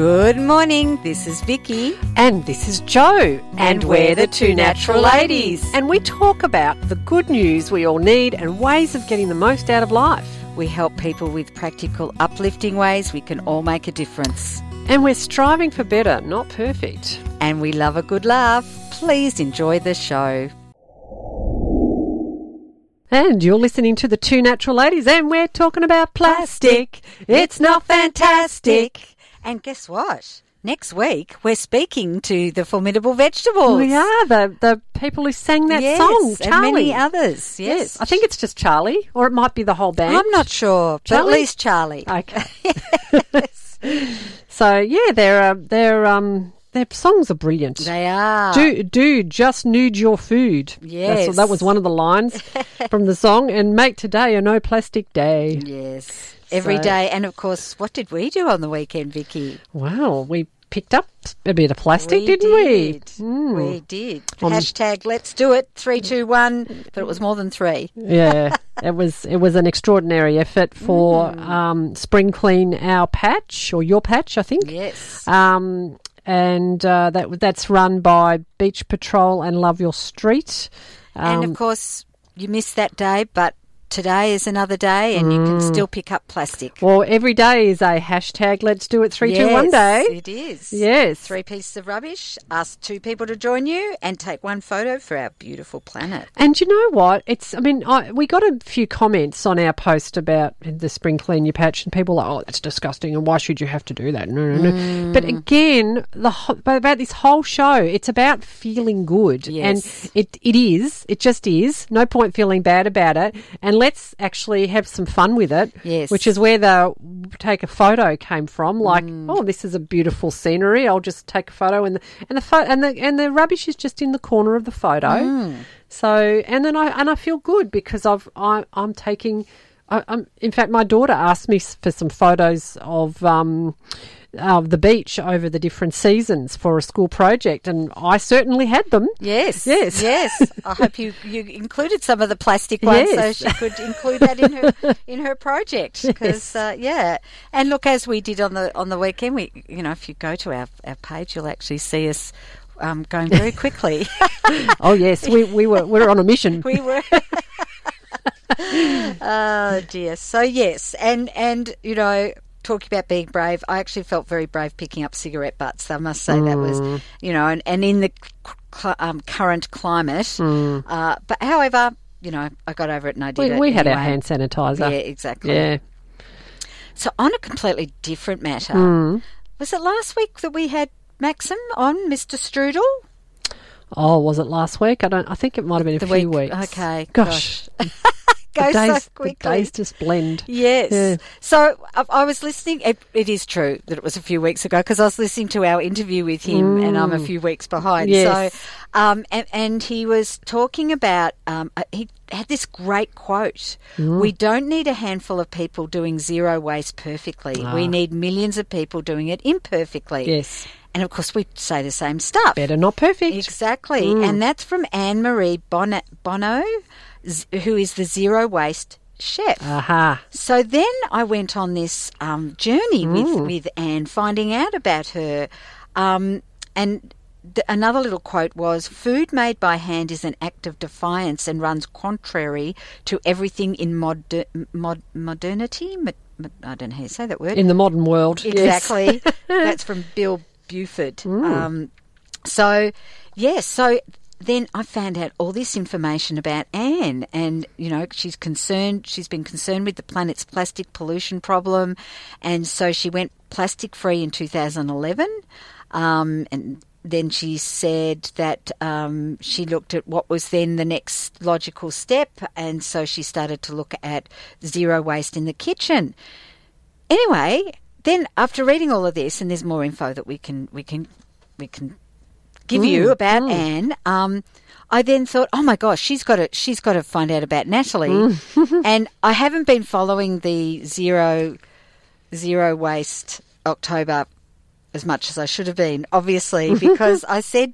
Good morning. This is Vicky. And this is Joe. And we're the two natural ladies. And we talk about the good news we all need and ways of getting the most out of life. We help people with practical, uplifting ways we can all make a difference. And we're striving for better, not perfect. And we love a good laugh. Please enjoy the show. And you're listening to the Two Natural Ladies, and we're talking about plastic. It's not fantastic. And guess what? Next week, we're speaking to the Formidable Vegetables. We are the the people who sang that yes, song, and Charlie. many others. Yes. Yes, I think it's just Charlie, or it might be the whole band. I'm not sure, but Charlie? at least Charlie. Okay. so yeah, they're uh, they're um their songs are brilliant. They are. Do do just nude your food. That's- Yes. that was one of the lines from the song. And make today a no plastic day. Yes. Every So- day. And of course, what did we do on the weekend, Vicky? Wow, we picked up a bit of plastic, we didn't we? Mm. We did. Um, Hashtag let's do it. Three, two, one. But it was more than three. yeah, it was it was an extraordinary effort for Mm. um, spring clean our patch or your patch, I think. Yes. Um, and uh, that that's run by Beach Patrol and Love Your Street. and Um, of course, you missed that day, but today is another day and you Mm. can still pick up plastic. well, every day is a hashtag. Let's do it three, two, one Yes, day. It is. Yes. Three pieces of rubbish, ask two people to join you and take one photo for our beautiful planet. And you know what? It's. I mean, I, we got a few comments on our post about the spring clean your patch, and people are like, "Oh, that's disgusting," and why should you have to do that? No, no, no. But Mm. again, the but about this whole show, it's about feeling good, Yes. and it it is. It just is. No point feeling bad about it, and let's actually have some fun with it. Yes. which is where the take a photo came from. Like, Mm. oh, this is a beautiful scenery. I'll just take a photo, and the and the pho- and the and the rubbish is just in the corner of the photo. Mm. So and then I and I feel good because I've I, I'm taking. I, I'm, in fact, my daughter asked me for some photos of um, of the beach over the different seasons for a school project, and I certainly had them. Yes. Yes. Yes. I hope you, you included some of the plastic ones Yes. so she could include that in her in her project. Because uh, yeah, and look, as we did on the on the weekend, we you know if you go to our our page, you'll actually see us. Um, going very quickly. Oh yes, we, we were we were on a mission. we were. oh dear. So yes, and and you know, talking about being brave, I actually felt very brave picking up cigarette butts. I must say that was, you know, and, and in the cl- um, current climate. Uh, but however, you know, I got over it and I did We, it. we had our hand sanitizer. Yeah, exactly. Yeah. So on a completely different matter, Mm. was it last week that we had Maxim on Mr. Strudel? Oh, was it last week? I don't. I think it might have been a The few week- weeks. okay, Gosh, Go the days, so quickly. the days just blend. Yes. Yeah. So I, I was listening. It, it is true that it was a few weeks ago because I was listening to our interview with him, and I'm a few weeks behind. Mm. Yes. So, um, and, and he was talking about. Um, he had this great quote: Mm. "We don't need a handful of people doing zero waste perfectly. We need millions of people doing it imperfectly." Ah. Yes. And of course, we say the same stuff. Better not perfect. Exactly. Mm. And that's from Anne Marie Bonneau, Bonneau, who is the zero waste chef. Aha. So then I went on this um, journey with, Mm. with Anne, finding out about her. Um, and th- another little quote was Food made by hand is an act of defiance and runs contrary to everything in moder- mod- modernity. Mo- mo- I don't know how you say that word. In the modern world. yes. Exactly. That's from Bill Buford. Um, so, yes, so then I found out all this information about Anne, and you know she's concerned. She's been concerned with the planet's plastic pollution problem, and so she went plastic free in 2011, um, and. Then she said that um, she looked at what was then the next logical step, and so she started to look at zero waste in the kitchen. Anyway, then after reading all of this, and there's more info that we can we can we can give you mm, about mm. Anne. Um, I then thought, oh my gosh, she's got to she's got to find out about Natalie, mm. and I haven't been following the zero zero waste October as much as I should have been, obviously, because I said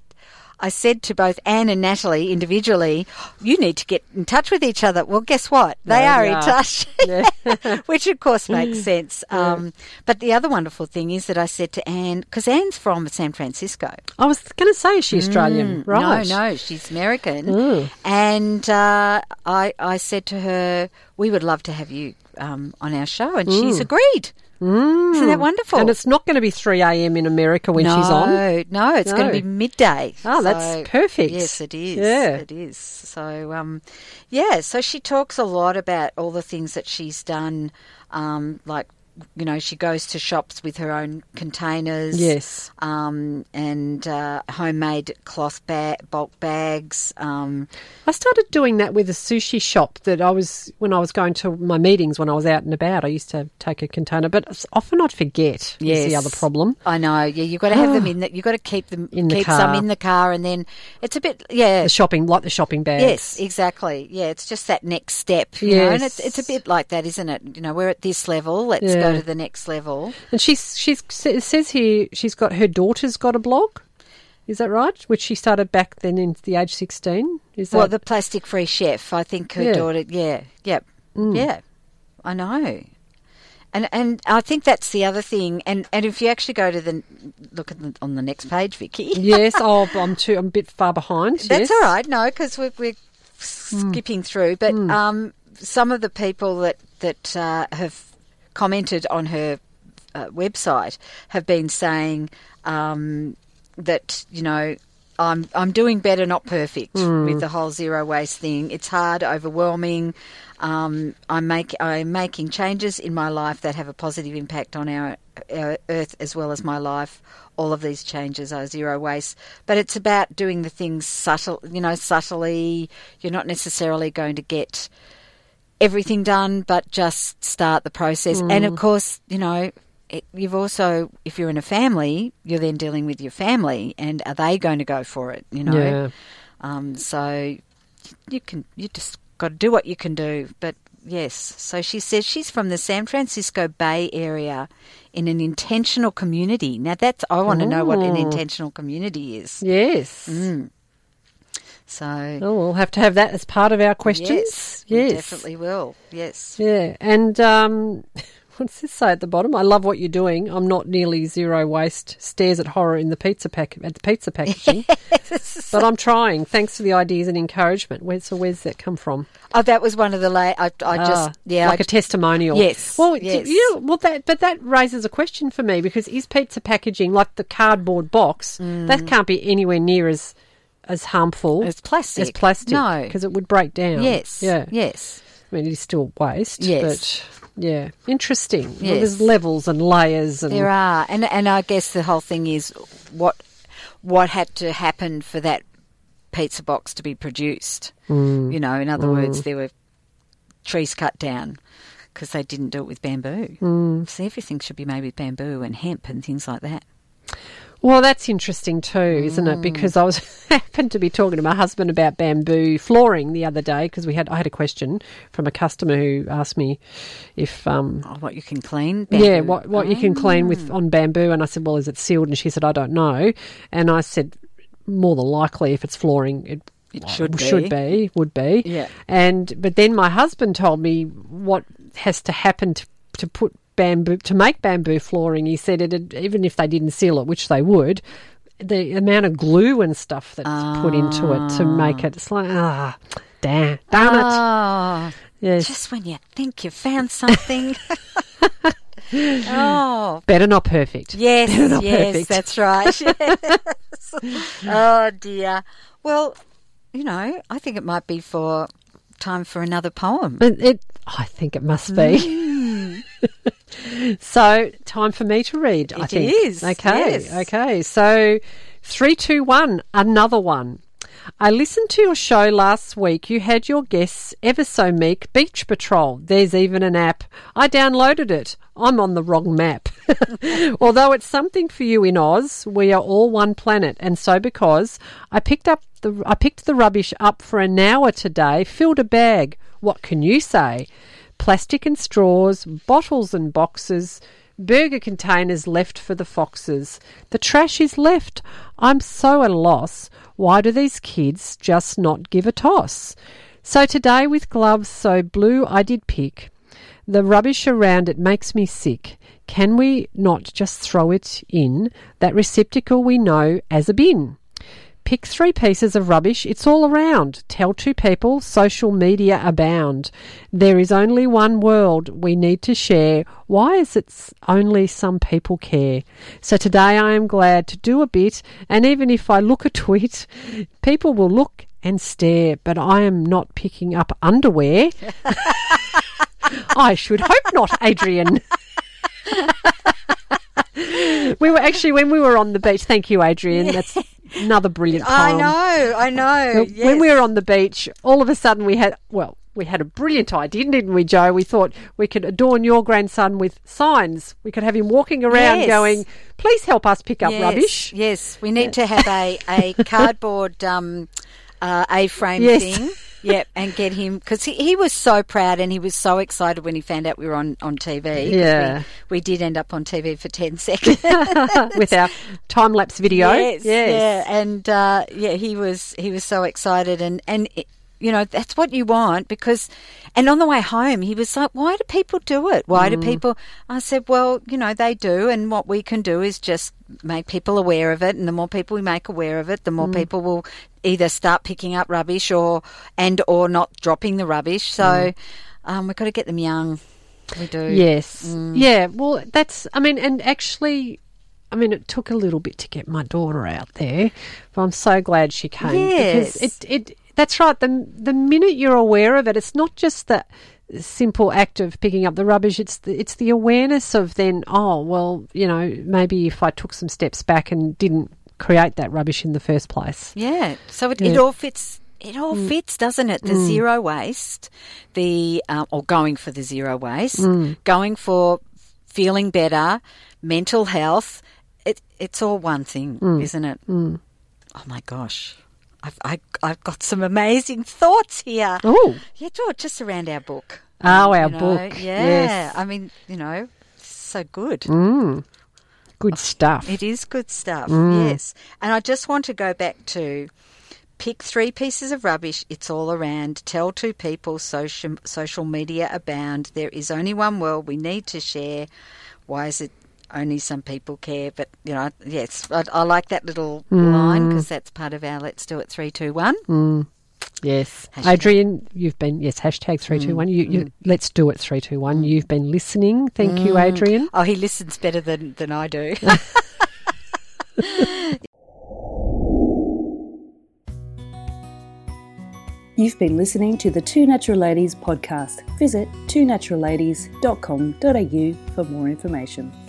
I said to both Anne and Natalie individually, "You need to get in touch with each other." Well, guess what? They There are we in touch, Yeah. which of course makes sense. Um, but the other wonderful thing is that I said to Anne, because Anne's from San Francisco. I was going to say, is she Australian? right. Mm, No, no, she's American. Mm. And uh, I, I said to her, we would love to have you um, on our show, and she's agreed. Isn't that wonderful? Mm. And it's not going to be 3 a.m. in America when no, she's on. No, it's going to be midday. Oh, that's perfect. Yes, it is. Yeah. It is. So, um, yeah, so she talks a lot about all the things that she's done, um, like, you know, she goes to shops with her own containers. Yes. Um, and uh, homemade cloth ba- bulk bags. Um, I started doing that with a sushi shop that I was when I was going to my meetings when I was out and about. I used to take a container, but often I'd forget. Is the other problem. I know. Yeah, you've got to have them in. The, you've got to keep them In the keep some car. in the car, and then it's a bit. Yeah, The shopping, like the shopping bags. Yes, exactly. Yeah, it's just that next step. You know, and it's it's a bit like that, isn't it? You know, we're at this level. Let's go to the next level. And she's she's says here she's got her daughter's got a blog. Is that right? Which she started back then in the age sixteen. Is that Well, the plastic free chef. I think her Yeah. Mm. daughter. Yeah, yep, yeah. I know. And and I think that's the other thing. And and if you actually go to the look at the, on the next page, Vicky. yes? Oh, I'm too. I'm a bit far behind. That's yes. all right. No, because we're, we're skipping through. But um, some of the people that that uh, have commented on her uh, website have been saying um, that you know. I'm I'm doing better, not perfect, with the whole zero waste thing. It's hard, overwhelming. Um, I'm make I'm making changes in my life that have a positive impact on our, our earth as well as my life. All of these changes are zero waste, but it's about doing the things subtle, you know, subtly. You're not necessarily going to get everything done, but just start the process. And of course, you know, it, you've also, if you're in a family, you're then dealing with your family, and are they going to go for it? You know, Yeah. um, so you can you just got to do what you can do. But yes, so she says she's from the San Francisco Bay Area in an intentional community. Now that's I want to know what an intentional community is. Yes. Mm. So Oh, we'll have to have that as part of our questions. yes, we Yes. definitely will. Yes. Yeah, and um, what's this say at the bottom? I love what you're doing. I'm not nearly zero waste. Stares at horror in the pizza pack at the pizza packaging, but I'm trying. Thanks for the ideas and encouragement. Where, so where's that come from? Oh, that was one of the late. I, I just Ah, yeah. like I, a testimonial. Yes, Well, yes. you know, well, that but that raises a question for me because is pizza packaging like the cardboard box? That can't be anywhere near as as harmful Mm. As plastic. as plastic. No. because it would break down. yes. Yeah. Yes. I mean, it is still waste. Yes. But yeah, interesting. Well, there's levels and layers and There are, and and I guess the whole thing is what what had to happen for that pizza box to be produced. Mm. You know, in other words, there were trees cut down because they didn't do it with bamboo. Mm. So everything should be made with bamboo and hemp and things like that. Well, that's interesting too, isn't it? Because I was happened to be talking to my husband about bamboo flooring the other day because we had I had a question from a customer who asked me if um Oh, what you can clean? yeah bamboo. what what you can clean with on bamboo and I said well is it sealed and she said I don't know and I said more than likely if it's flooring it It should should be would be Yeah. and but then my husband told me what has to happen to to put bamboo to make bamboo flooring. He said it even if they didn't seal it, which they would, the amount of glue and stuff that's put into it to ah. make it. It's like ah, damn, darn it. Oh, Yes, just when you think you found something. oh, better not perfect. Yes, not yes, perfect. that's right. Yes. oh dear. Well, you know, I think it might be for time for another poem. It, it I think it must be. Hmm. so time for me to read. I think is, Okay, yes. okay. So three, two, one. Another one. I listened to your show last week. You had your guests ever so meek Beach Patrol. There's even an app. I downloaded it. I'm on the wrong map. Although it's something for you in Oz, we are all one planet, and so because I picked up the I picked the rubbish up for an hour today, filled a bag. What can you say? Plastic and straws, bottles and boxes, burger containers left for the foxes. The trash is left. I'm so at a loss. Why do these kids just not give a toss? So today, with gloves so blue, I did pick. The rubbish around it makes me sick. Can we not just throw it in that receptacle we know as a bin? Pick three pieces of rubbish, it's all around. Tell two people, social media abound. There is only one world we need to share. Why is it only some people care? So today I am glad to do a bit, and even if I look a twit, people will look and stare, but I am not picking up underwear. I should hope not, Adrian. we were actually when we were on the beach. Thank you, Adrian. That's another brilliant poem. I know, I know. When yes. we were on the beach, all of a sudden we had well, we had a brilliant idea, didn't we, Joe? We thought we could adorn your grandson with signs. We could have him walking around Yes. going, "Please help us pick up yes, rubbish." Yes, we need to have a, a cardboard um, uh, A-frame Yes. thing. Yep, and get him because he, he was so proud and he was so excited when he found out we were on, on TV. Yeah. we, we did end up on TV for ten seconds. with our time lapse video. Yes, yeah, and uh, yeah, he was he was so excited, and and you know that's what you want because, and on the way home he was like, "Why do people do it? Why Mm. do people?" I said, "Well, you know they do, and what we can do is just make people aware of it, and the more people we make aware of it, the Mm. more people will either start picking up rubbish or and or not dropping the rubbish. So Mm. um, we've got to get them young. We do. Yes. Mm. Yeah. Well, that's. I mean, and actually. I mean, it took a little bit to get my daughter out there, but I'm so glad she came because it, it. That's right. The the minute you're aware of it, it's not just the simple act of picking up the rubbish. It's the, it's the awareness of then. Oh well, you know, maybe if I took some steps back and didn't create that rubbish in the first place. Yeah. So it, it all fits. It all mm. fits, doesn't it? The mm. zero waste, the um, or going for the zero waste, mm. going for feeling better, mental health. It it's all one thing, isn't it? Oh my gosh. I've, I, I've got some amazing thoughts here. Oh, Yeah, George, just around our book. Oh, our you know, book. Yeah. Yes. I mean, you know, so good. Mm. good oh, stuff. It is good stuff, mm. yes. And I just want to go back to pick three pieces of rubbish, it's all around. Tell two people, social, social media abound. There is only one world we need to share. Why is it only some people care? But, you know, yes, I, I like that little mm. line because that's part of our Let's Do It 321. Mm. Yes. Hashtag. Adrian, you've been, yes, hashtag 321. Mm. You, you, let's do it 321. You've been listening. Thank you, Adrian. Oh, he listens better than, than I do. You've been listening to the Two Natural Ladies podcast. Visit twonaturalladies.com.au for more information.